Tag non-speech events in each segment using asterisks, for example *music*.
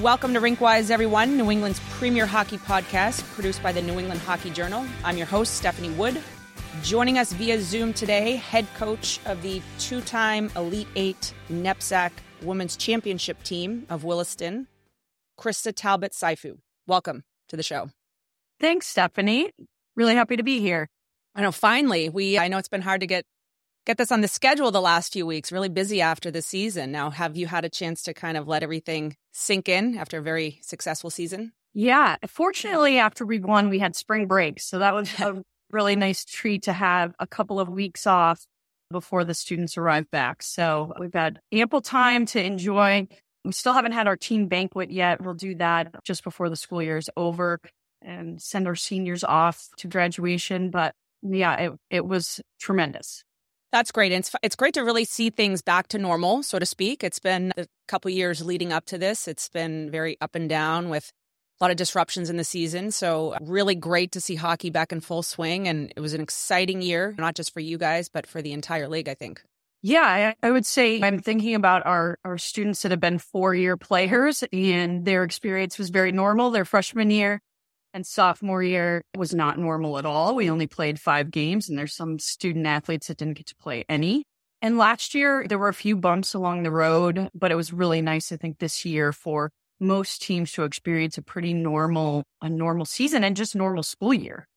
Welcome to Rinkwise, everyone, New England's premier hockey podcast, produced by the New England Hockey Journal. I'm your host, Stephanie Wood. Joining us via Zoom today, head coach of the two time Elite Eight NEPSAC Women's Championship team of Williston, Christa Talbot Syfu. Welcome to the show. Thanks, Stephanie. Really happy to be here. I know, finally, we, I know it's been hard to get get this on the schedule the last few weeks, really busy after the season. Now, have you had a chance to kind of let everything sink in after a very successful season? Yeah. Fortunately, after we won, we had spring break. So that was *laughs* a really nice treat to have a couple of weeks off before the students arrive back. So we've had ample time to enjoy. We still haven't had our team banquet yet. We'll do that just before the school year is over and send our seniors off to graduation. But yeah, it, it was tremendous. That's great. And it's, it's great to really see things back to normal, so to speak. It's been a couple years leading up to this. It's been very up and down with a lot of disruptions in the season. So, uh, really great to see hockey back in full swing. And it was an exciting year, not just for you guys, but for the entire league, I think. Yeah, I, I would say I'm thinking about our, our students that have been four year players, and their experience was very normal their freshman year and sophomore year was not normal at all. We only played five games, and there's some student athletes that didn't get to play any. And last year, there were a few bumps along the road, but it was really nice, I think, this year for most teams to experience a pretty normal, a normal season and just normal school year.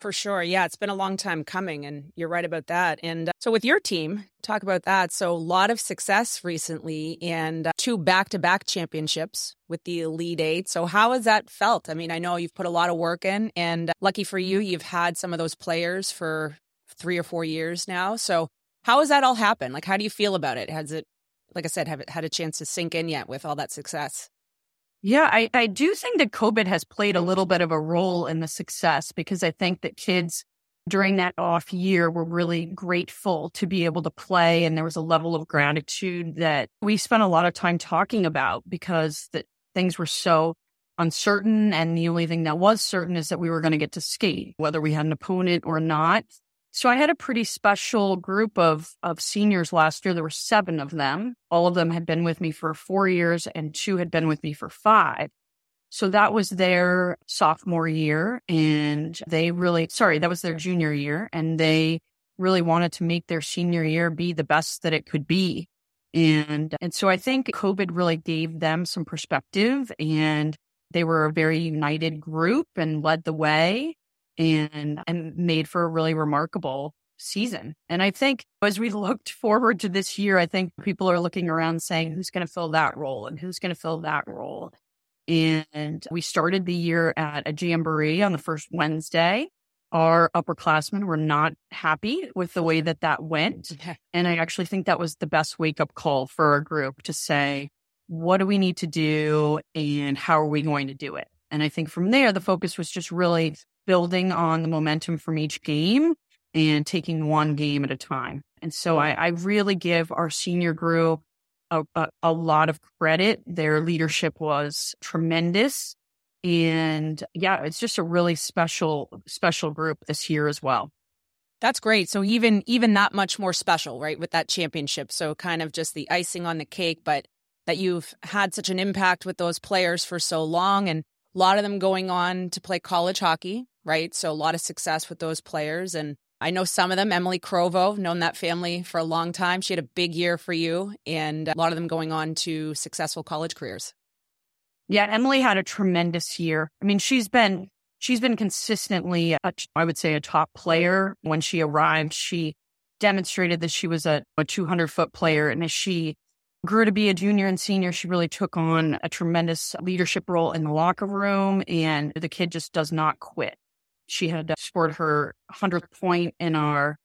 For sure. Yeah, it's been a long time coming, and you're right about that. And uh, so, with your team, talk about that. So, a lot of success recently and uh, two back to back championships with the Elite Eight. So, how has that felt? I mean, I know you've put a lot of work in, and uh, lucky for you, you've had some of those players for three or four years now. So, how has that all happened? Like, how do you feel about it? Has it, like I said, have it had a chance to sink in yet with all that success? Yeah, I, I do think that COVID has played a little bit of a role in the success because I think that kids during that off year were really grateful to be able to play. And there was a level of gratitude that we spent a lot of time talking about because that things were so uncertain. And the only thing that was certain is that we were going to get to skate, whether we had an opponent or not. So I had a pretty special group of, of seniors last year. There were seven of them. All of them had been with me for four years and two had been with me for five. So that was their sophomore year and they really, sorry, that was their junior year and they really wanted to make their senior year be the best that it could be. And, and so I think COVID really gave them some perspective and they were a very united group and led the way and, and made for a really remarkable season. And I think as we *laughs* looked forward to this year, I think people are looking around saying, who's going to fill that role and who's going to fill that role? And we started the year at a jamboree on the first Wednesday. Our upperclassmen were not happy with the way that that went. And I actually think that was the best wake up call for our group to say, what do we need to do and how are we going to do it? And I think from there, the focus was just really building on the momentum from each game and taking one game at a time. And so I, I really give our senior group a, a, a lot of credit. Their leadership was tremendous. And yeah, it's just a really special, special group this year as well. That's great. So even even that much more special, right, with that championship. So kind of just the icing on the cake, but that you've had such an impact with those players for so long and a lot of them going on to play college hockey, right? So a lot of success with those players. And I know some of them, Emily Crovo, known that family for a long time. She had a big year for you, and a lot of them going on to successful college careers. Yeah, Emily had a tremendous year. I mean, she's been she's been consistently, a, I would say, a top player. When she arrived, she demonstrated that she was a, a 200 foot player, and as she grew to be a junior and senior, she really took on a tremendous leadership role in the locker room, and the kid just does not quit. She had uh, scored her 100th point in our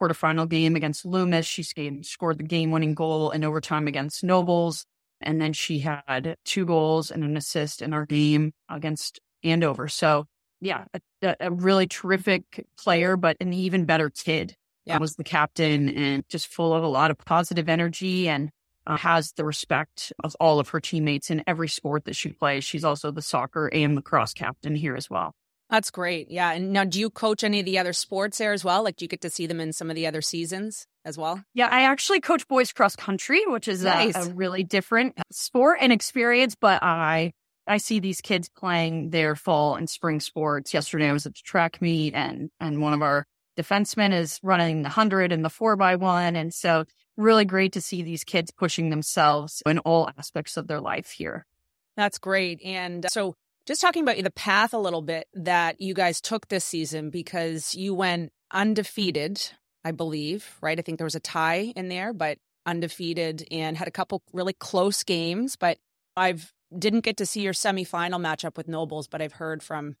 quarterfinal game against Loomis. She scored the game winning goal in overtime against Nobles. And then she had two goals and an assist in our game against Andover. So, yeah, a, a really terrific player, but an even better kid. Yeah. Was the captain and just full of a lot of positive energy and uh, has the respect of all of her teammates in every sport that she plays. She's also the soccer and lacrosse captain here as well. That's great. Yeah. And now, do you coach any of the other sports there as well? Like, do you get to see them in some of the other seasons as well? Yeah, I actually coach boys cross country, which is nice. a, a really different sport and experience. But I I see these kids playing their fall and spring sports. Yesterday, I was at the track meet, and and one of our defensemen is running the hundred and the four by one, and so really great to see these kids pushing themselves in all aspects of their life here. That's great. And uh, so just talking about the path a little bit that you guys took this season because you went undefeated, I believe, right? I think there was a tie in there, but undefeated and had a couple really close games. But I've didn't get to see your semifinal matchup with Nobles, but I've heard from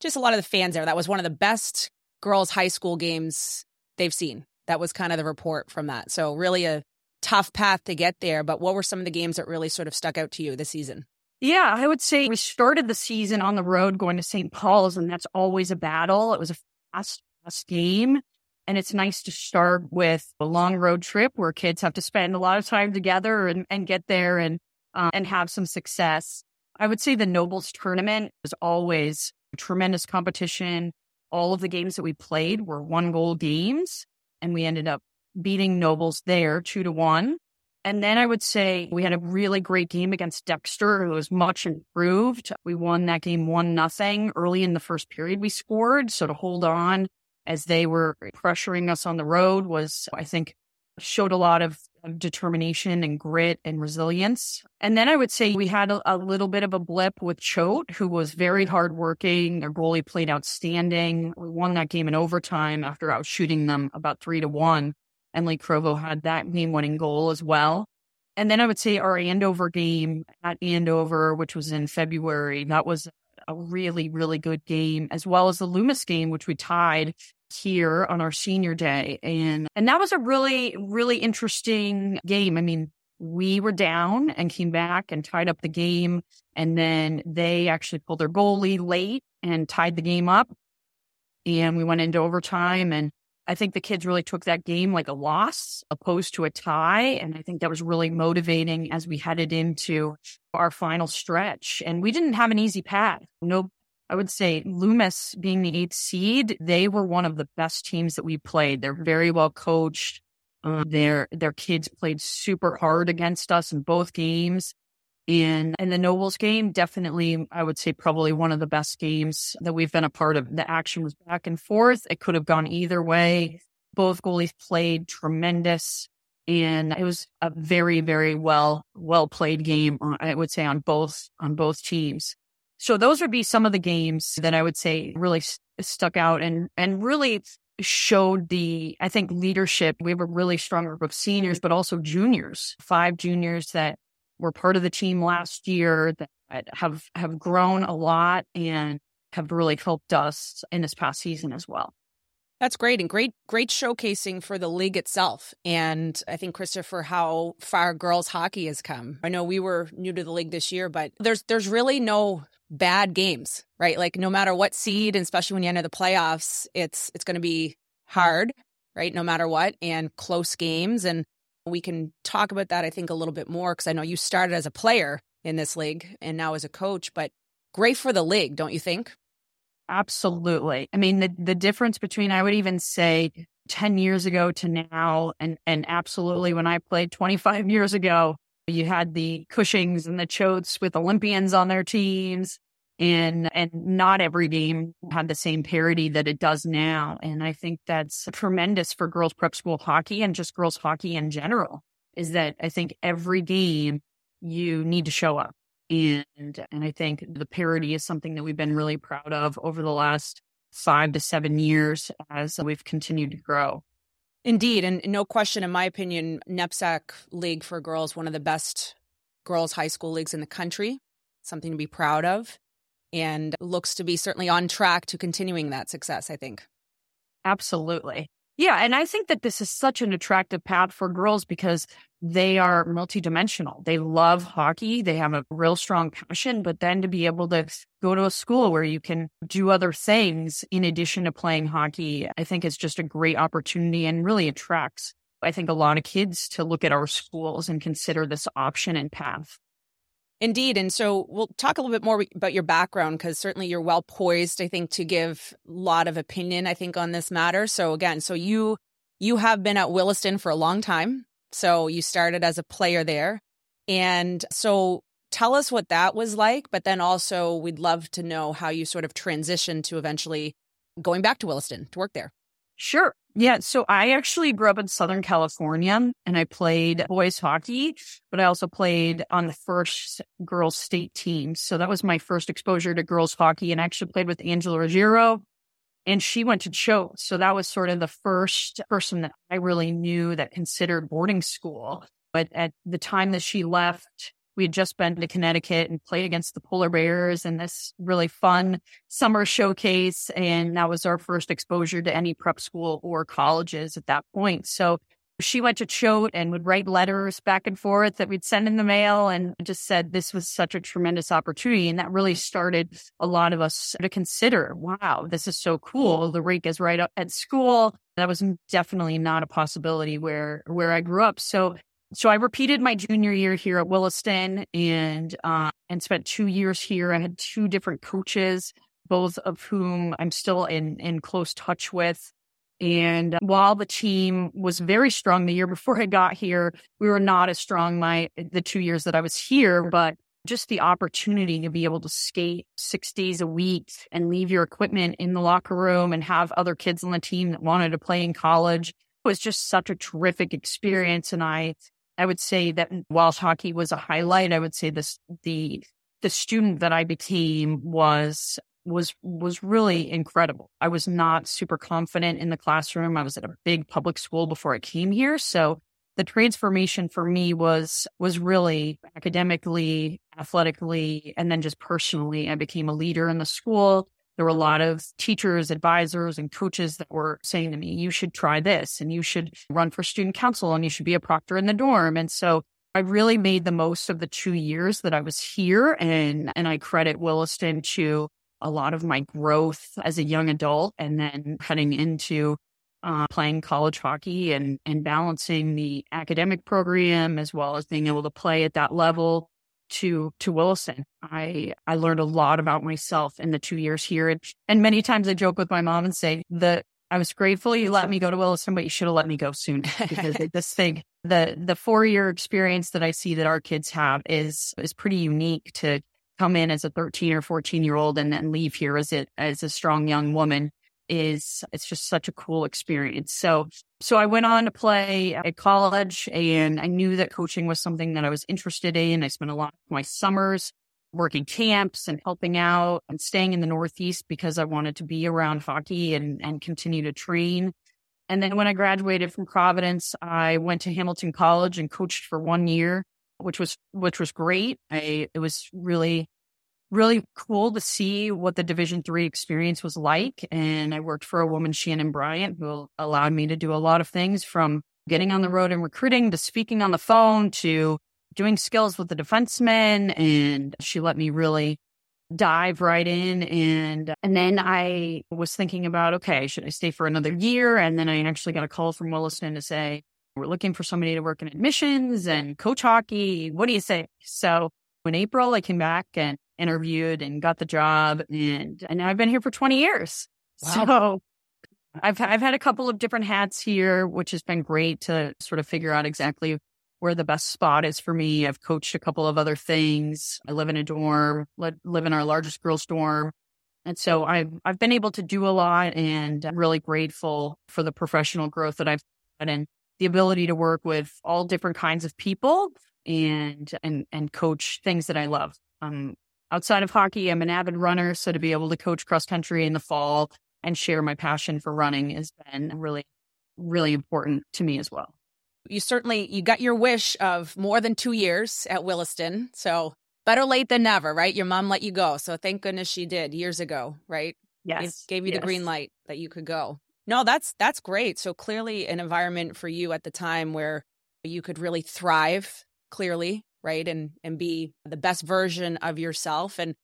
just a lot of the fans there that was one of the best girls' high school games they've seen. That was kind of the report from that. So really a tough path to get there. But what were some of the games that really sort of stuck out to you this season? Yeah, I would say we started the season on the road going to St. Paul's, and that's always a battle. It was a fast, fast game. And it's nice to start with a long road trip where kids have to spend a lot of time together and, and get there and, uh, and have some success. I would say the Nobles tournament was always a tremendous competition. All of the games that we played were one goal games, and we ended up beating Nobles there two to one. And then I would say we had a really great game against Dexter, who was much improved. We won that game one nothing early in the first period. We scored, so to hold on as they were pressuring us on the road was, I think, showed a lot of, determination and grit and resilience. And then I would say we had a, a little bit of a blip with Choate, who was very hardworking. Their goalie played outstanding. We won that game in overtime after out shooting them about three to one. Emily Crovo had that game winning goal as well. And then I would say our Andover game at Andover, which was in February, that was a really, really good game, as well as the Loomis game, which we tied here on our senior day. And and that was a really, really interesting game. I mean, we were down and came back and tied up the game. And then they actually pulled their goalie late and tied the game up. And we went into overtime and I think the kids really took that game like a loss opposed to a tie. And I think that was really motivating as we headed into our final stretch. And we didn't have an easy path. No, I would say Loomis being the eighth seed, they were one of the best teams that we played. They're very well coached. Um, their their kids played super hard against us in both games. And in the Nobles game, definitely, I would say probably one of the best games that we've been a part of. The action was back and forth. It could have gone either way. Both goalies played tremendous. And it was a very, very well, well played game. Uh, I would say on both, on both teams. So those would be some of the games that I would say really st- stuck out and, and really showed the, I think, leadership. We have a really strong group of seniors, but also juniors, five juniors that were part of the team last year that have have grown a lot and have really helped us in this past season as well. That's great and great great showcasing for the league itself. And I think Christopher how far girls hockey has come. I know we were new to the league this year, but there's there's really no bad games, right? Like no matter what seed, and especially when you enter the playoffs, it's it's going to be hard, right? No matter what and close games and we can talk about that, I think, a little bit more because I know you started as a player in this league and now as a coach, but great for the league, don't you think? Absolutely. I mean, the, the difference between, I would even say, 10 years ago to now, and, and absolutely when I played 25 years ago, you had the Cushings and the Choates with Olympians on their teams and and not every game had the same parity that it does now. And i think that's tremendous for girls prep school hockey and just girls hockey in general is that i think every game you need to show up. And and i think the parity is something that we've been really proud of over the last five to seven years as we've continued to grow. Indeed. And no question in my opinion NEPSAC league for girls one of the best girls high school leagues in the country something to be proud of and looks to be certainly on track to continuing that success, I think. Absolutely. Yeah. And I think that this is such an attractive path for girls because they are multidimensional. They love hockey. They have a real strong passion, but then to be able to go to a school where you can do other things in addition to playing hockey, I think it's just a great opportunity and really attracts, I think, a lot of kids to look at our schools and consider this option and path. Indeed. And so we'll talk a little bit more about your background because certainly you're well poised, I think, to give a lot of opinion, I think, on this matter. So again, so you you have been at Williston for a long time. So you started as a player there. And so tell us what that was like, but then also we'd love to know how you sort of transitioned to eventually going back to Williston to work there. Sure. Yeah. So I actually grew up in Southern California and I played mm-hmm. boys hockey, but I also mm-hmm. played on the first girls state team. So that was my first exposure to girls hockey and I actually played with Angela Ruggiero and she went to Choate. So that was sort of the first person that I really knew that considered boarding school. But at the time that she left, we had just been to Connecticut and played against the polar bears in this really fun summer showcase. And that was our first exposure to any prep school or colleges at that point. So she went to Choate and would write letters back and forth that we'd send in the mail and just said this was such a tremendous opportunity. And that really started a lot of us to consider, wow, this is so cool. The rink is right at school. That was definitely not a possibility where, where I grew up. So so I repeated my junior year here at Williston and uh, and spent two years here. I had two different coaches, both of whom I'm still in in close touch with. And while the team was very strong the year before I got here, we were not as strong my the two years that I was here, but just the opportunity to be able to skate six days a week and leave your equipment in the locker room and have other kids on the team that wanted to play in college was just such a terrific experience. And I I would say that whilst hockey was a highlight, I would say this the the student that I became was was was really incredible. I was not super confident in the classroom. I was at a big public school before I came here, so the transformation for me was was really academically, athletically, and then just personally. I became a leader in the school there were a lot of teachers, advisors, and coaches that were saying to me, you should try this and you should run for student council and you should be a proctor in the dorm. And so I really made the most of the two years that I was here. And, and I credit Williston to a lot of my growth as a young adult and then heading into uh, playing college hockey and, and balancing the academic program as well as being able to play at that level to to Williston. I I learned a lot about myself in the two years here, and, and many times I joke with my mom and say that I was grateful you let me go to Williston, but you should have let me go soon *laughs* because *laughs* this thing, the the four year experience that I see that our kids have is is pretty unique to come in as a 13 or 14 year old and then leave here as it as a strong young woman is it's just such a cool experience. So so I went on to play at college and I knew that coaching was something that I was interested in. I spent a lot of my summers working camps and helping out and staying in the Northeast because I wanted to be around hockey and, and continue to train. And then when I graduated from Providence, I went to Hamilton College and coached for one year, which was which was great. I it was really really cool to see what the division three experience was like and i worked for a woman shannon bryant who allowed me to do a lot of things from getting on the road and recruiting to speaking on the phone to doing skills with the defensemen and she let me really dive right in and and then i was thinking about okay should i stay for another year? And then i actually got a call from williston to say we're looking for somebody to work in admissions and coach hockey. What do you say so in april i came back and interviewed and got the job. And, and now I've been here for 20 years. Wow. So I've, I've had a couple of different hats here, which has been great to sort of figure out exactly where the best spot is for me. I've coached a couple of other things. I live in a dorm, live in our largest girls dorm. And so I've, I've been able to do a lot and I'm really grateful for the professional growth that I've had and the ability to work with all different kinds of people and, and, and coach things that I love. Um, outside of hockey, I'm an avid runner. So to be able to coach cross country in the fall and share my passion for running has been really, really important to me as well. You certainly you got your wish of more than two years at Williston. So better late than never, right? Your mom let you go. So thank goodness she did years ago, right? Yes. Gave, gave you yes. the green light that you could go. No, that's that's great. So clearly an environment for you at the time where you could really thrive, clearly, right? And and be the best version of yourself. And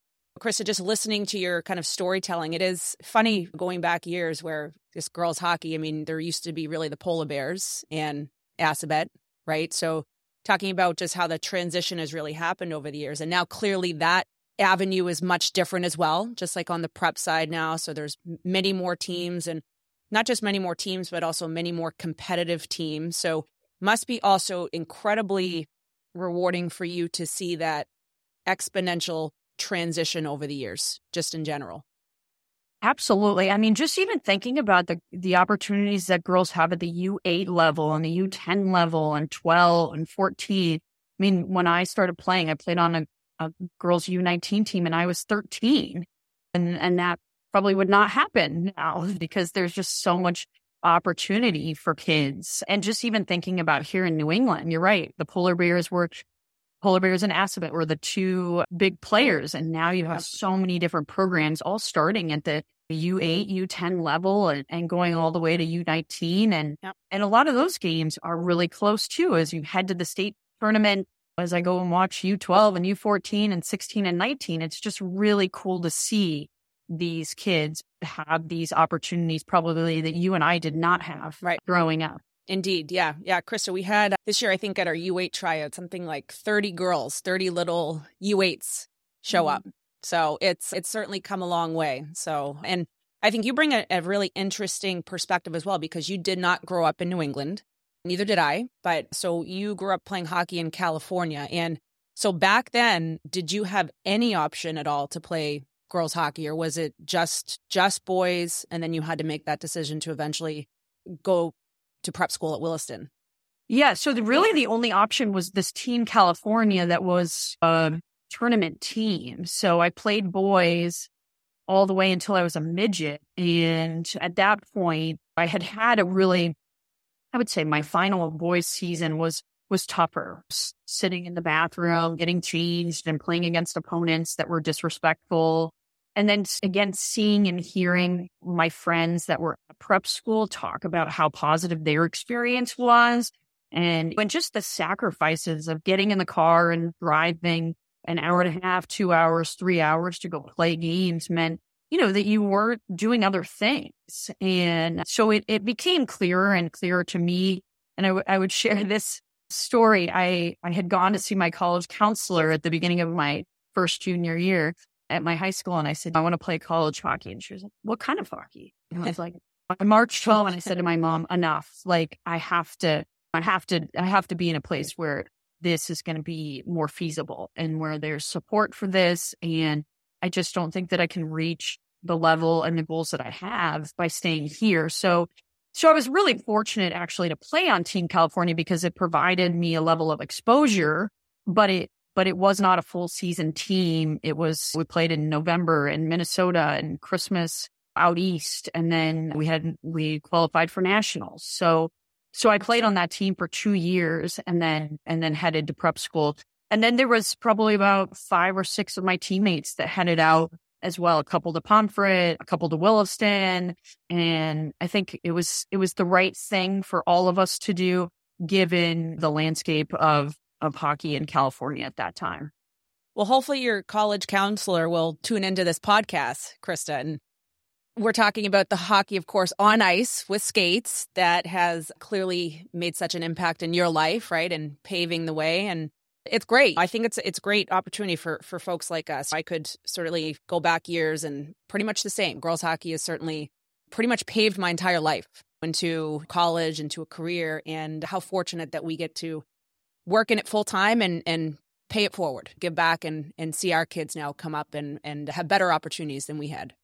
Christa, just listening to your kind of storytelling, it is funny going back years where this girls hockey, I mean, there used to be really the polar bears and Assabet, right? So talking about just how the transition has really happened over the years. And now clearly that avenue is much different as well, just like on the prep side now. So there's many more teams and not just many more teams, but also many more competitive teams. So must be also incredibly rewarding for you to see that exponential transition over the years, just in general. Absolutely. I mean, just even thinking about the the opportunities that girls have at the U8 level and the U10 level and 12 and 14. I mean, when I started playing, I played on a, a girls U19 team and I was 13. And and that probably would not happen now *laughs* because there's just so much opportunity for kids. And just even thinking about here in New England, you're right. The polar bears were polar bears and Assabet were the two big players. And now you have so many different programs all starting at the U8, U10 level and, and going all the way to U19. And, yep. and a lot of those games are really close too as you head to the state tournament. As I go and watch U12 and U14 and 16 and 19, it's just really cool to see these kids have these opportunities probably that you and I did not have right. growing up. Indeed. Yeah. Yeah. Christa, we had this year, I think at our U8 tryout, something like 30 girls, 30 little U8s show mm-hmm. up. So it's it's certainly come a long way. So and I think you bring a, a really interesting perspective as well because you did not grow up in New England. Neither did I. But so you grew up playing hockey in California. And so back then, did you have any option at all to play girls hockey or was it just just boys and then you had to make that decision to eventually go to prep school at Williston? Yeah, so the, really the only option was this Team California that was a tournament team. So I played boys all the way until I was a midget. And at that point, I had had a really, I would say my final boys season was was tougher. Sitting in the bathroom, getting changed and playing against opponents that were disrespectful. And then again, seeing and hearing my friends that were at prep school talk about how positive their experience was. And when just the sacrifices of getting in the car and driving an hour and a half, two hours, three hours to go play games meant, you know, that you were doing other things. And so it, it became clearer and clearer to me. And I, w- I would *laughs* share this story. I, I had gone to see my college counselor at the beginning of my first junior year at my high school. And I said, I want to play college hockey. And she was like, what kind of hockey? And I mm-hmm. was like, I marched home and I said to my mom, *laughs* enough. Like I have to, I have to, I have to be in a place where this is going to be more feasible and where there's support for this. And I just don't think that I can reach the level and the goals that I have by staying here. So, so I was really fortunate actually to play on Team California because it provided me a level of exposure, but it, but it was not a full season team. It was, we played in November in Minnesota and Christmas out east. And then we had, we qualified for nationals. So so I played on that team for two years and then, and then headed to prep school. And then there was probably about five or six of my teammates that headed out as well. A couple to Pomfret, a couple to Williston. And I think it was, it was the right thing for all of us to do given the landscape of, of hockey in California at that time. Well, hopefully your college counselor will tune into this podcast, Christa, and we're talking about the hockey, of course, on ice with skates that has clearly made such an impact in your life, right? And paving the way. And it's great. I think it's it's a great opportunity for for folks like us. I could certainly go back years and pretty much the same. Girls hockey has certainly pretty much paved my entire life into college, into a career, and how fortunate that we get to work in it full time and and pay it forward, give back and and see our kids now come up and and have better opportunities than we had.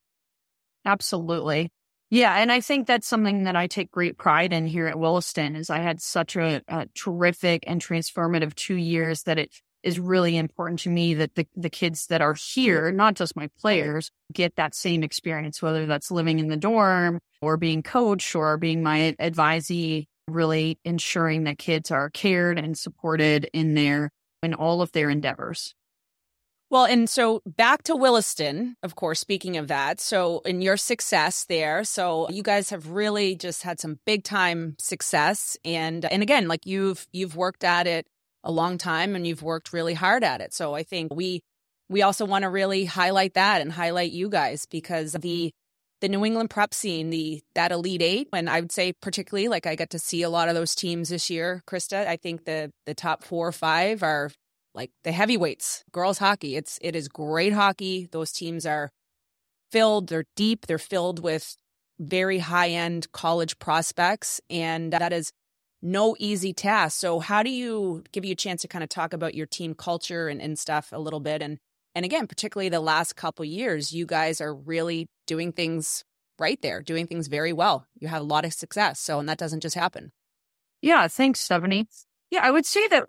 Absolutely. Yeah. And I think that's something that I take great pride in here at Williston is I had such a, a terrific and transformative two years that it is really important to me that the, the kids that are here, not just my players, get that same experience, whether that's living in the dorm or being coached or being my advisee, really ensuring that kids are cared and supported in their in all of their endeavors. Well, and so back to Williston, of course, speaking of that. So, in your success there, so you guys have really just had some big time success and and again, like you've you've worked at it a long time and you've worked really hard at it. So, I think we we also want to really highlight that and highlight you guys because the the New England prep scene, the that elite eight, and I would say particularly like I get to see a lot of those teams this year, Christa. I think the the top four or five are like the heavyweights, girls hockey. It's it is great hockey. Those teams are filled, they're deep, they're filled with very high end college prospects, and that is no easy task. So how do you give you a chance to kind of talk about your team culture and, and stuff a little bit and and again, particularly the last couple years, you guys are really doing things right there, doing things very well. You have a lot of success. So, and that doesn't just happen. Yeah. Thanks, Stephanie. Yeah. I would say that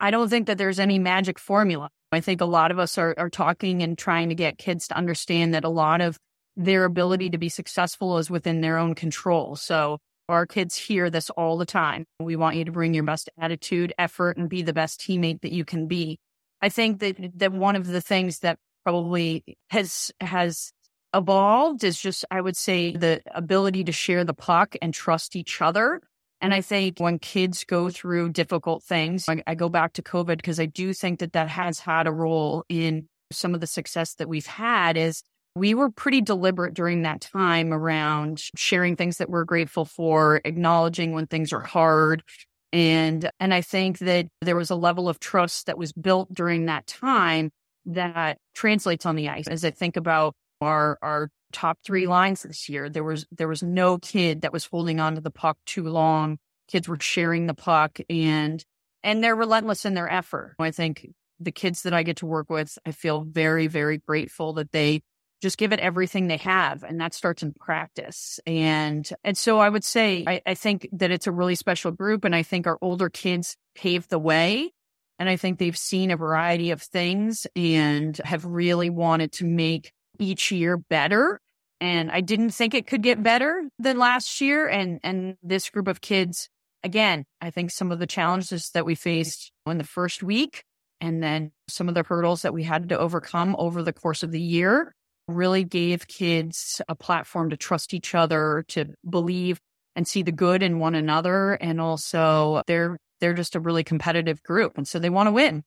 I don't think that there's any magic formula. I think a lot of us are, are talking and trying to get kids to understand that a lot of their ability to be successful is within their own control. So our kids hear this all the time. We want you to bring your best attitude, effort, and be the best teammate that you can be. I think that that one of the things that probably has has evolved is just I would say the ability to share the puck and trust each other. And I think when kids go through difficult things, I, I go back to COVID because I do think that that has had a role in some of the success that we've had is we were pretty deliberate during that time around sharing things that we're grateful for, acknowledging when things are hard. And, and I think that there was a level of trust that was built during that time that translates on the ice. As I think about our, our top three lines this year, there was, there was no kid that was holding on to the puck too long. Kids were sharing the puck and, and they're relentless in their effort. I think the kids that I get to work with, I feel very, very grateful that they just give it everything they have and that starts in practice. And and so i would say I, I, think that it's a really special group and i think our older kids paved the way and i think they've seen a variety of things and have really wanted to make each year better. And i didn't think it could get better than last year and and this group of kids again i think some of the challenges that we faced in the first week and then some of the hurdles that we had to overcome over the course of the year really gave kids a platform to trust each other, to believe and see the good in one another. And also they're, they're just a really competitive group. And so they want to win.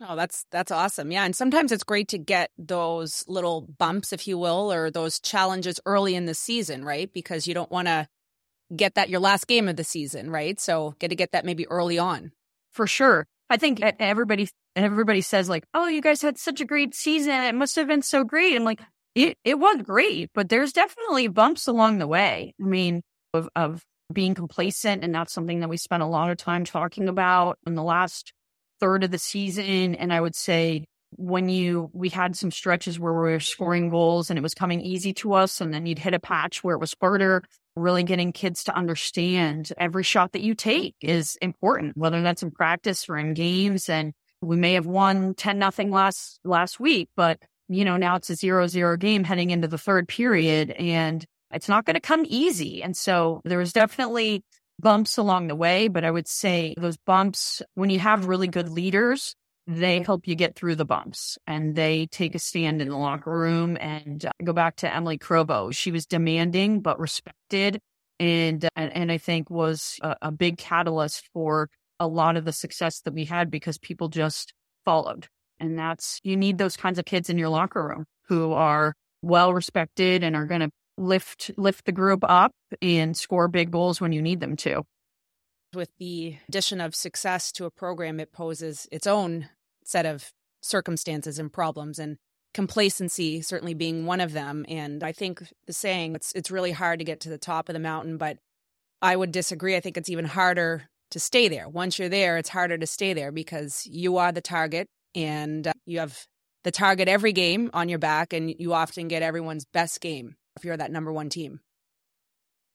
Oh, that's that's awesome. Yeah, and sometimes it's great to get those little bumps if you will or those challenges early in the season, right? Because you don't want to get that your last game of the season, right? So, get to get that maybe early on. For sure. I think everybody everybody says like, "Oh, you guys had such a great season. It must have been so great." I'm like, it it was great, but there's definitely bumps along the way. I mean, of of being complacent, and that's something that we spent a lot of time talking about in the last third of the season. And I would say when you we had some stretches where we were scoring goals and it was coming easy to us, and then you'd hit a patch where it was harder really getting kids to understand every shot that you take is important, whether that's in practice or in games. And we may have won 10 nothing last, last week, but you know, now it's a zero zero game heading into the third period and it's not going to come easy. And so there was definitely bumps along the way, but I would say those bumps, when you have really good leaders, they help you get through the bumps and they take a stand in the locker room and uh, go back to Emily Crovo. She was demanding but respected and uh, and I think was a, a big catalyst for a lot of the success that we had because people just followed. And that's you need those kinds of kids in your locker room who are well respected and are going to lift lift the group up and score big goals when you need them to. With the addition of success to a program, it poses its own set of circumstances and problems and complacency certainly being one of them. And i think the saying it's it's really hard to get to the top of the mountain but i would disagree. I think it's even harder to stay there. Once you're there it's harder to stay there because you are the target and uh, you have the target every game on your back and you often get everyone's best game if you're that number one team.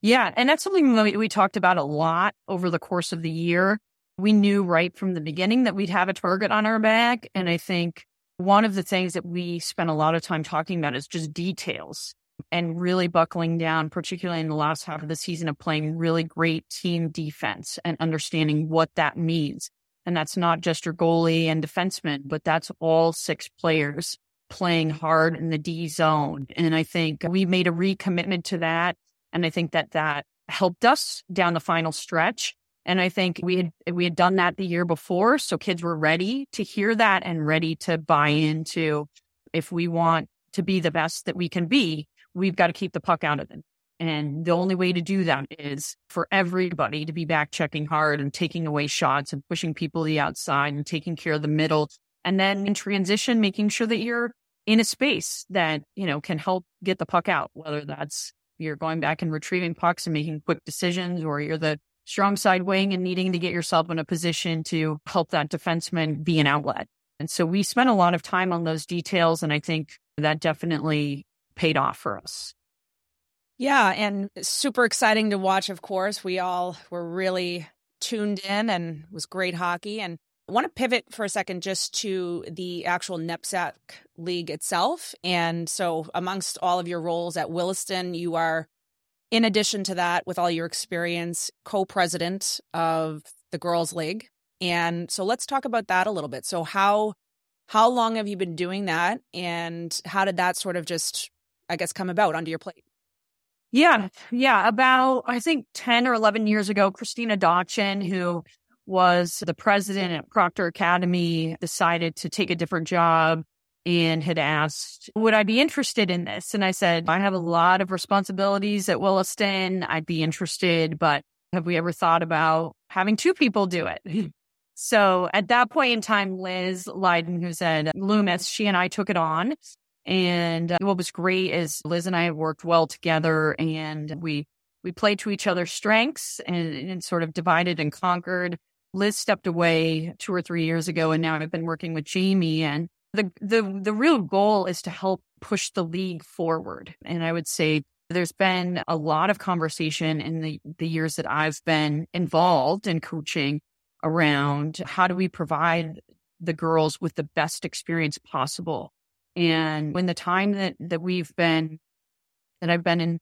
Yeah and that's something we, we talked about a lot over the course of the year we knew right from the beginning that we'd have a target on our back. And I think one of the things that we spent a lot of time talking about is just details and really buckling down, particularly in the last half of the season of playing really great team defense and understanding what that means. And that's not just your goalie and defenseman, but that's all six players playing hard in the D zone. And I think we made a recommitment to that. And I think that that helped us down the final stretch. And I think we had we had done that the year before, so kids were ready to hear that and ready to buy into if we want to be the best that we can be, we've got to keep the puck out of them. And the only way to do that is for everybody to be back checking hard and taking away shots and pushing people to the outside and taking care of the middle. And then in transition, making sure that you're in a space that, you know, can help get the puck out, whether that's you're going back and retrieving pucks and making quick decisions, or you're the strong side wing and needing to get yourself in a position to help that defenseman be an outlet. And so we spent a lot of time on those details. And I think that definitely paid off for us. Yeah, and super exciting to watch, of course. We all were really tuned in and was great hockey. And I want to pivot for a second just to the actual NEPSAC league itself. And so, amongst all of your roles at Williston, you are, in addition to that, with all your experience, co president of the Girls League. And so, let's talk about that a little bit. So, how how long have you been doing that? And how did that sort of just, I guess, come about onto your plate? Yeah. Yeah. About, I think 10 or 11 years ago, Christina Dotchin, who was the president at Proctor Academy, decided to take a different job and had asked, would I be interested in this? And I said, I have a lot of responsibilities at Williston. I'd be interested, but have we ever thought about having two people do it? *laughs* so at that point in time, Liz Leiden, who said Loomis, she and I took it on and uh, what was great is Liz and I worked well together and we, we played to each other's strengths and, and sort of divided and conquered. Liz stepped away two or three years ago and now I've been working with Jamie and the, the, the real goal is to help push the league forward. And I would say there's been a lot of conversation in the, the years that I've been involved in coaching around how do we provide the girls with the best experience possible and in the time that, that we've been, that I've been in,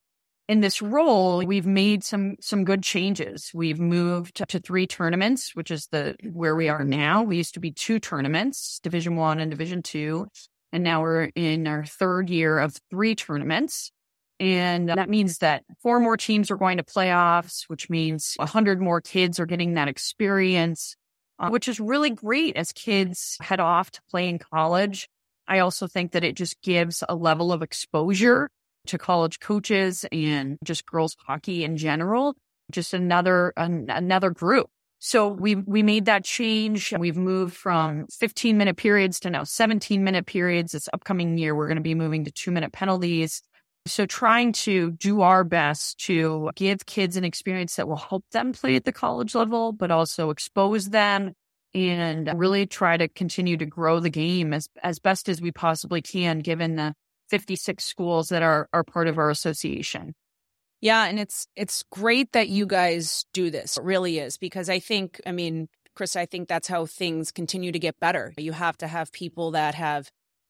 in this role, we've made some, some good changes. We've moved to three tournaments, which is the, where we are now. We used to be two tournaments, division one and division two. And now we're in our third year of three tournaments. And that means that four more teams are going to playoffs, which means a hundred more kids are getting that experience, uh, which is really great as kids head off to play in college. I also think that it just gives a level of exposure to college coaches and just girls hockey in general, just another an, another group. So we we made that change. We've moved from 15 minute periods to now 17 minute periods. This upcoming year, we're going to be moving to two minute penalties. So trying to do our best to give kids an experience that will help them play at the college level, but also expose them and really try to continue to grow the game as, as best as we possibly can, given the 56 schools that are, are part of our association. Yeah, and it's it's great that you guys do this. It really is because I think, I mean, Chris, I think that's how things continue to get better. You have to have people that have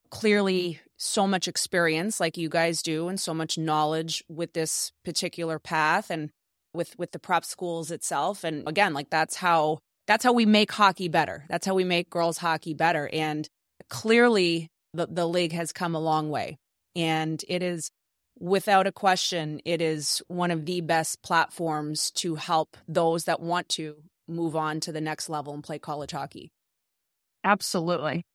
clearly so much experience like you guys do and so much knowledge with this particular path and with with the prep schools itself and again like that's how that's how we make hockey better. That's how we make girls hockey better. And clearly, the, the league has come a long way. And it is, without a question, it is one of the best platforms to help those that want to move on to the next level and play college hockey. Absolutely.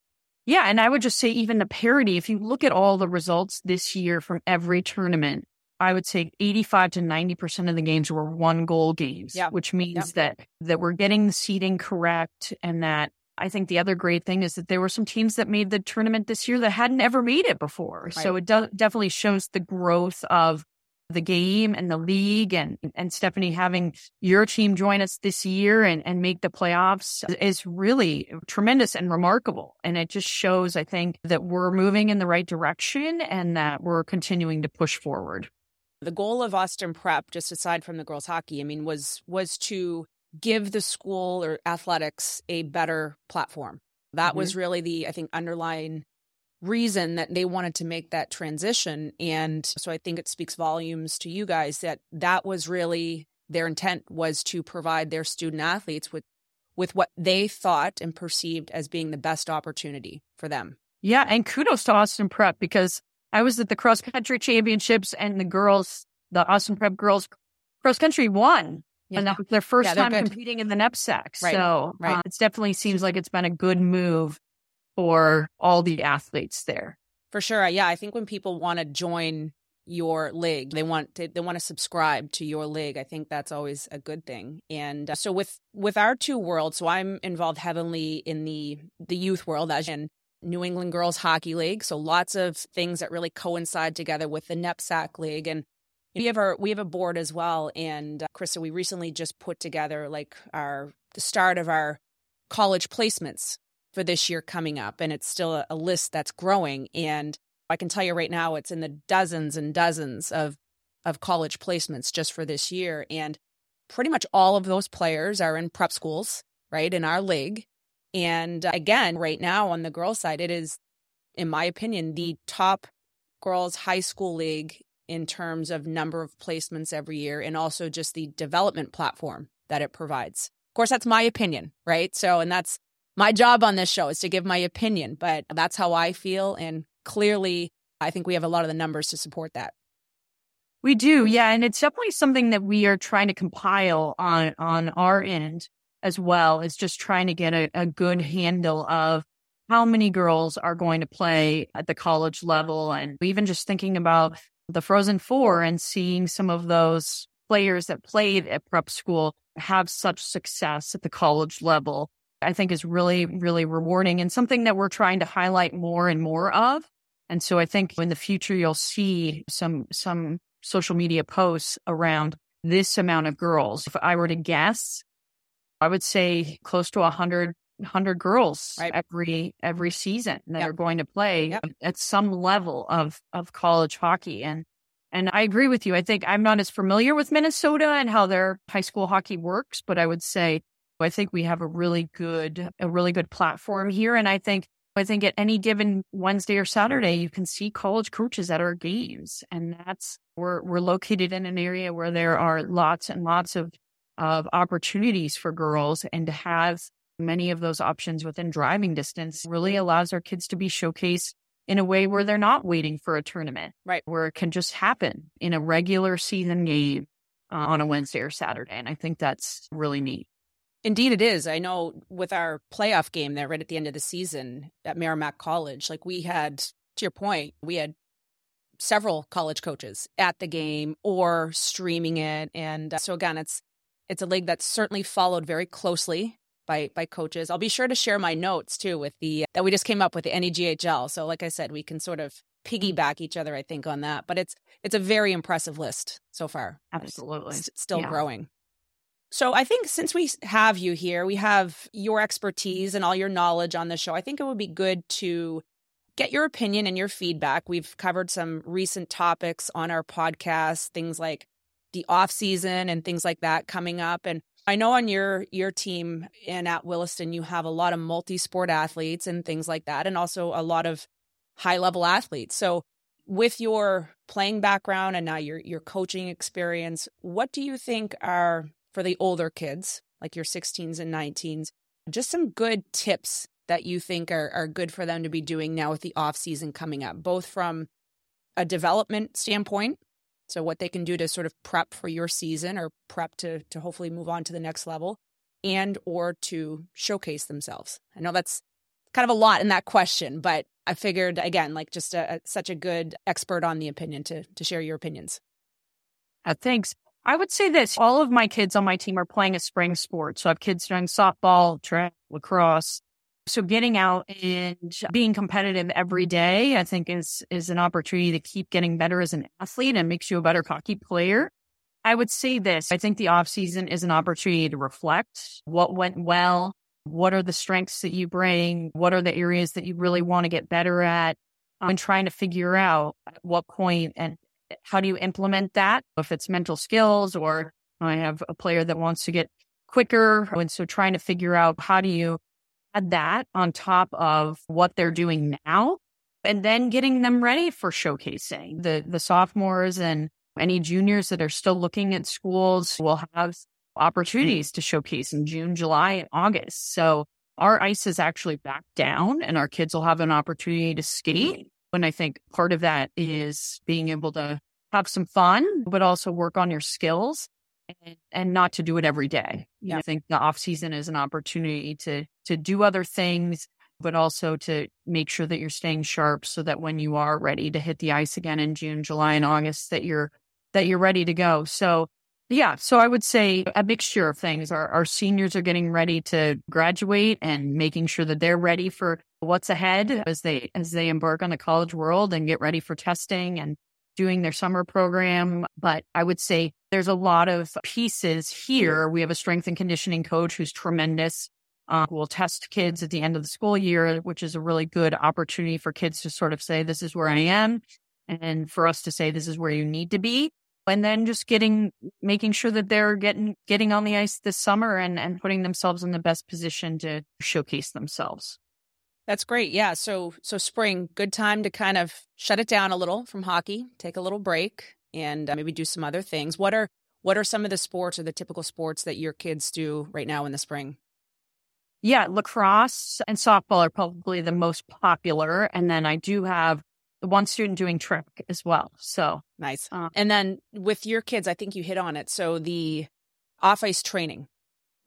Yeah. And I would just say, even the parity, if you look at all the results this year from every tournament, I would say 85 to 90% of the games were one goal games, yeah. which means yeah. that that we're getting the seeding correct and that I think the other great thing is that there were some teams that made the tournament this year that hadn't ever made it before. Right. So it do- definitely shows the growth of the game and the league and and Stephanie having your team join us this year and, and make the playoffs is really tremendous and remarkable. And it just shows, I think, that we're moving in the right direction and that we're continuing to push forward. The goal of Austin Prep, just aside from the girls hockey, I mean, was was to give the school or athletics a better platform. That mm-hmm. was really the, I think, underlying reason that they wanted to make that transition. And so I think it speaks volumes to you guys that that was really their intent was to provide their student athletes with with what they thought and perceived as being the best opportunity for them. Yeah, and kudos to Austin Prep because I was at the cross country championships and the girls, the Austin Prep girls cross country won. Yeah. And that was their first yeah, time good. competing in the NEPSAC. Right. So right. Uh, it definitely seems like it's been a good move for all the athletes there. For sure. Yeah. I think when people want to join your league. They want to, they want to subscribe to your league. I think that's always a good thing. And uh, so with with our two worlds, so I'm involved heavily in the the youth world as in New England Girls Hockey League. So lots of things that really coincide together with the NEPSAC League and we have our we have a board as well and uh, Christa we recently just put together like our the start of our college placements for this year coming up and it's still a, a list that's growing and I can tell you right now, it's in the dozens and dozens of of college placements just for this year, and pretty much all of those players are in prep schools, right, in our league. And uh, again, right now on the girls' side, it is, in my opinion, the top girls' high school league in terms of number of placements every year, and also just the development platform that it provides. Of course, that's my opinion, right? So, and that's my job on this show is to give my opinion, but that's how I feel. And clearly, I think we have a lot of the numbers to support that. We do, yeah, and it's definitely something that we are trying to compile on on our end as well. Is just trying to get a, a good handle of how many girls are going to play at the college level, and even just thinking about the Frozen Four and seeing some of those players that played at prep school have such success at the college level. I think is really, really rewarding and something that we're trying to highlight more and more of and so I think in the future, you'll see some, some social media posts around this amount of girls. If I were to guess, I would say close to a hundred, girls right. every, every season that yep. are going to play yep. at some level of, of college hockey. And, and I agree with you. I think I'm not as familiar with Minnesota and how their high school hockey works, but I would say I think we have a really good, a really good platform here. And I think I think at any given Wednesday or Saturday, you can see college coaches at our games. And that's, we're, we're located in an area where there are lots and lots of, of opportunities for girls and to have many of those options within driving distance really allows our kids to be showcased in a way where they're not waiting for a tournament, right? Where it can just happen in a regular season game uh, on a Wednesday or Saturday. And I think that's really neat. Indeed, it is. I know with our playoff game there right at the end of the season at Merrimack College, like we had, to your point, we had several college coaches at the game or streaming it. And uh, so again, it's it's a league that's certainly followed very closely by by coaches. I'll be sure to share my notes too with the that we just came up with the NEGHL. So like I said, we can sort of piggyback each other, I think, on that. But it's it's a very impressive list so far. Absolutely, it's still yeah. growing. So I think since we have you here, we have your expertise and all your knowledge on the show. I think it would be good to get your opinion and your feedback. We've covered some recent topics on our podcast, things like the off season and things like that coming up. And I know on your your team and at Williston, you have a lot of multi-sport athletes and things like that, and also a lot of high level athletes. So with your playing background and now your your coaching experience, what do you think are for the older kids, like your 16s and 19s, just some good tips that you think are, are good for them to be doing now with the off season coming up, both from a development standpoint, so what they can do to sort of prep for your season or prep to to hopefully move on to the next level, and or to showcase themselves. I know that's kind of a lot in that question, but I figured again, like just a, a, such a good expert on the opinion to to share your opinions. Uh, thanks. I would say this all of my kids on my team are playing a spring sport. So I have kids doing softball, track, lacrosse. So getting out and being competitive every day, I think is, is an opportunity to keep getting better as an athlete and makes you a better hockey player. I would say this. I think the off season is an opportunity to reflect what went well. What are the strengths that you bring? What are the areas that you really want to get better at? Um, and trying to figure out at what point and how do you implement that? If it's mental skills or I have a player that wants to get quicker. And so trying to figure out how do you add that on top of what they're doing now and then getting them ready for showcasing. The, the sophomores and any juniors that are still looking at schools will have opportunities to showcase in June, July, and August. So our ice is actually back down and our kids will have an opportunity to skate. And I think part of that is being able to have some fun, but also work on your skills and, and not to do it every day. Yeah. I think the off season is an opportunity to, to do other things, but also to make sure that you're staying sharp so that when you are ready to hit the ice again in June, July, and August, that you're that you're ready to go. So yeah, so I would say a mixture of things. Our, our seniors are getting ready to graduate and making sure that they're ready for what's ahead as they as they embark on the college world and get ready for testing and doing their summer program. But I would say there's a lot of pieces here. We have a strength and conditioning coach who's tremendous. Uh, we'll test kids at the end of the school year, which is a really good opportunity for kids to sort of say, this is where I am. And for us to say, this is where you need to be. And then just getting, making sure that they're getting, getting on the ice this summer and, and putting themselves in the best position to showcase themselves. That's great. Yeah. So, so spring, good time to kind of shut it down a little from hockey, take a little break and uh, maybe do some other things. What are, what are some of the sports or the typical sports that your kids do right now in the spring? Yeah, lacrosse and softball are probably the most popular. And then I do have the one student doing track as well. So nice. Uh, and then with your kids, I think you hit on it. So the off ice training.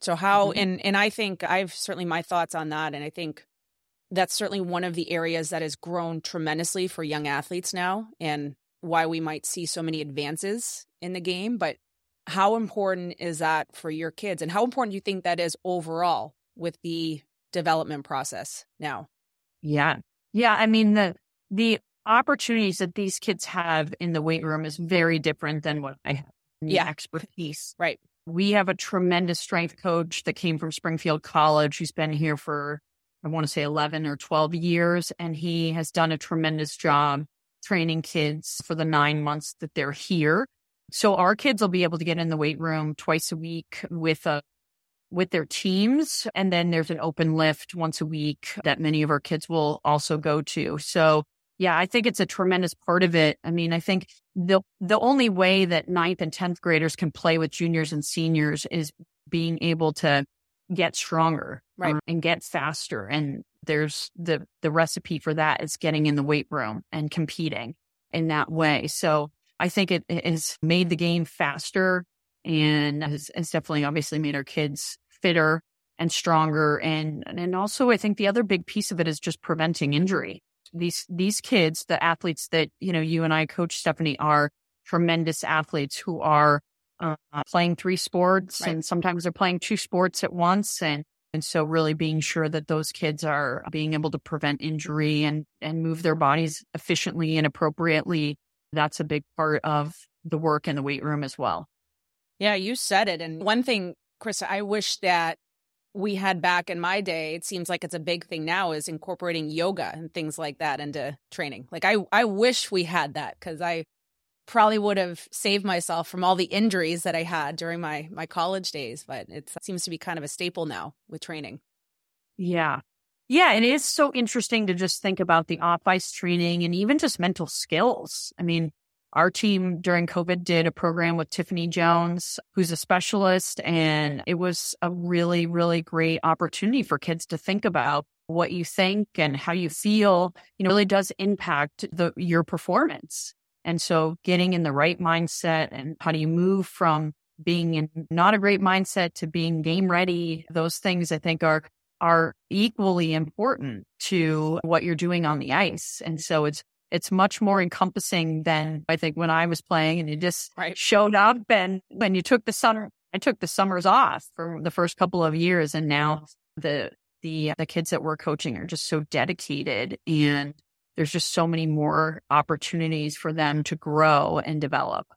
So how mm-hmm. and and I think I've certainly my thoughts on that. And I think that's certainly one of the areas that has grown tremendously for young athletes now and why we might see so many advances in the game. But how important is that for your kids? And how important do you think that is overall with the development process now? Yeah. Yeah. I mean, the, the opportunities that these kids have in the weight room is very different than what I have. Yeah. Expertise. Right. We have a tremendous strength coach that came from Springfield College who's been here for I want to say 11 or 12 years. And he has done a tremendous job training kids for the nine months that they're here. So our kids will be able to get in the weight room twice a week with a with their teams. And then there's an open lift once a week that many of our kids will also go to. So yeah, I think it's a tremendous part of it. I mean, I think the the only way that ninth and tenth graders can play with juniors and seniors is being able to get stronger right. Um, and get faster. And there's the, the recipe for that is getting in the weight room and competing in that way. So I think it, it has made the game faster and has, has definitely obviously made our kids fitter and stronger. And, and also I think the other big piece of it is just preventing injury. These, these kids, the athletes that, you know, you and I coach Stephanie are tremendous athletes who are uh, playing three sports right. and sometimes they're playing two sports at once. And, and so really being sure that those kids are being able to prevent injury and, and move their bodies efficiently and appropriately. That's a big part of the work in the weight room as well. Yeah, you said it. And one thing, Chris, I wish that we had back in my day, it seems like it's a big thing now is incorporating yoga and things like that into training. Like I, I wish we had that because I probably would have saved myself from all the injuries that I had during my my college days, but it seems to be kind of a staple now with training. Yeah. Yeah, And it is so interesting to just think about the off ice training and even just mental skills. I mean, our team during COVID did a program with Tiffany Jones, who's a specialist, and it was a really, really great opportunity for kids to think about what you think and how you feel, you know, really does impact the your performance. And so getting in the right mindset and how do you move from being in not a great mindset to being game ready, those things I think are are equally important to what you're doing on the ice. And so it's it's much more encompassing than I think when I was playing and you just right. showed up and when you took the summer I took the summers off for the first couple of years and now the the the kids that we're coaching are just so dedicated and there's just so many more opportunities for them to grow and develop.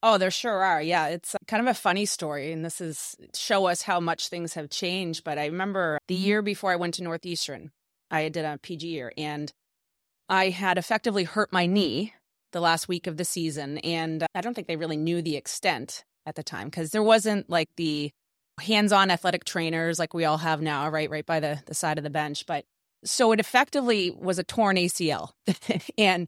Oh, there sure are. Yeah, it's uh, kind of a funny story. And this is show us how much things have changed. But I remember the mm-hmm. year before I went to Northeastern, I did a PG year and I had effectively hurt my knee the last week of the season. And I don't think they really knew the extent at the time because there wasn't like the hands on athletic trainers like we all have now, right? Right by the, the side of the bench. But so it effectively was a torn ACL. *laughs* and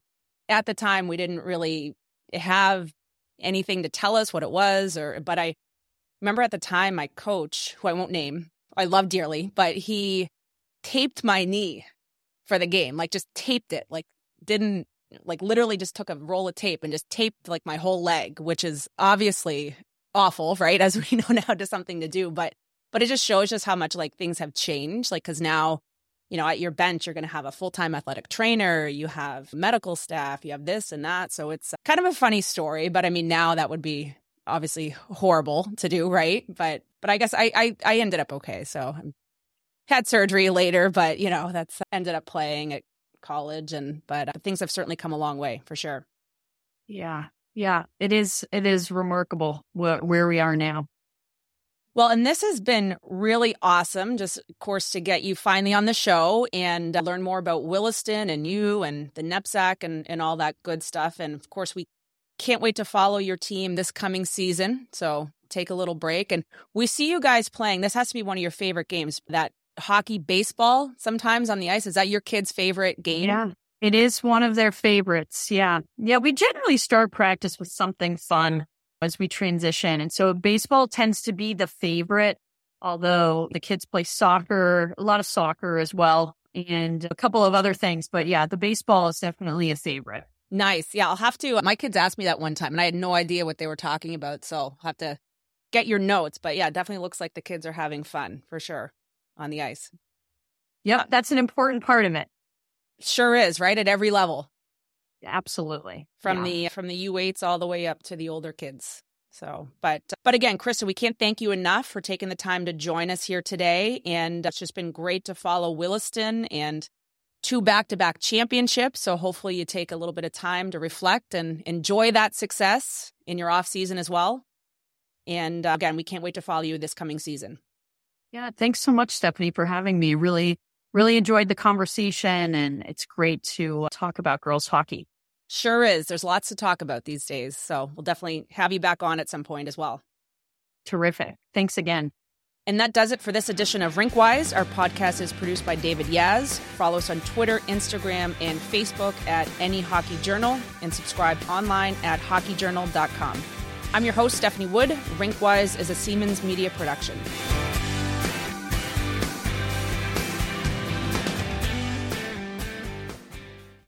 at the time, we didn't really have anything to tell us what it was or but I remember at the time my coach, who I won't name, I love dearly, but he taped my knee for the game, like just taped it, like didn't like literally just took a roll of tape and just taped like my whole leg, which is obviously awful, right? *laughs* As we know now, to something to do, but but it just shows just how much like things have changed, like because now you know, at your bench, you're going to have a full time athletic trainer, you have medical staff, you have this and that. So it's kind of a funny story. But I mean, now that would be obviously horrible to do, right? But but I guess I I, I ended up okay. So I had surgery later, but you know that's ended up playing at college, and but uh, things have certainly come a long way for sure. Yeah, yeah, it is. It is remarkable where we are now. Well, and this has been really awesome, just of course, to get you finally on the show and uh, learn more about Williston and you and the NEPSAC and, and all that good stuff. And of course, we can't wait to follow your team this coming season. So take a little break. And we see you guys playing. This has to be one of your favorite games, that hockey baseball sometimes on the ice. Is that your kid's favorite game? Yeah. It is one of their favorites. Yeah. Yeah. We generally start practice with something fun as we transition. And so baseball tends to be the favorite, although the kids play soccer, a lot of soccer as well, and a couple of other things. But yeah, the baseball is definitely a favorite. Nice. Yeah, I'll have to. My kids asked me that one time and I had no idea what they were talking about. So I'll have to get your notes. But yeah, definitely looks like the kids are having fun for sure on the ice. Yep, that's an important part of it. Sure is, right? At every level. Absolutely. From yeah. the from the U8s all the way up to the older kids. So, but but again, Christa, we can't thank you enough for taking the time to join us here today and it's just been great to follow Williston and two back-to-back championships, so hopefully you take a little bit of time to reflect and enjoy that success in your off season as well. And uh, again, we can't wait to follow you this coming season. Yeah, thanks so much Stephanie for having me. Really really enjoyed the conversation and it's great to talk about girls hockey. Sure is. There's lots to talk about these days. So we'll definitely have you back on at some point as well. Terrific. Thanks again. And that does it for this edition of Rinkwise. Our podcast is produced by David Yaz. Follow us on Twitter, Instagram, and Facebook at NE Hockey Journal and subscribe online at hockeyjournal.com. I'm your host, Stephanie Wood. Rinkwise is a Seamans media production.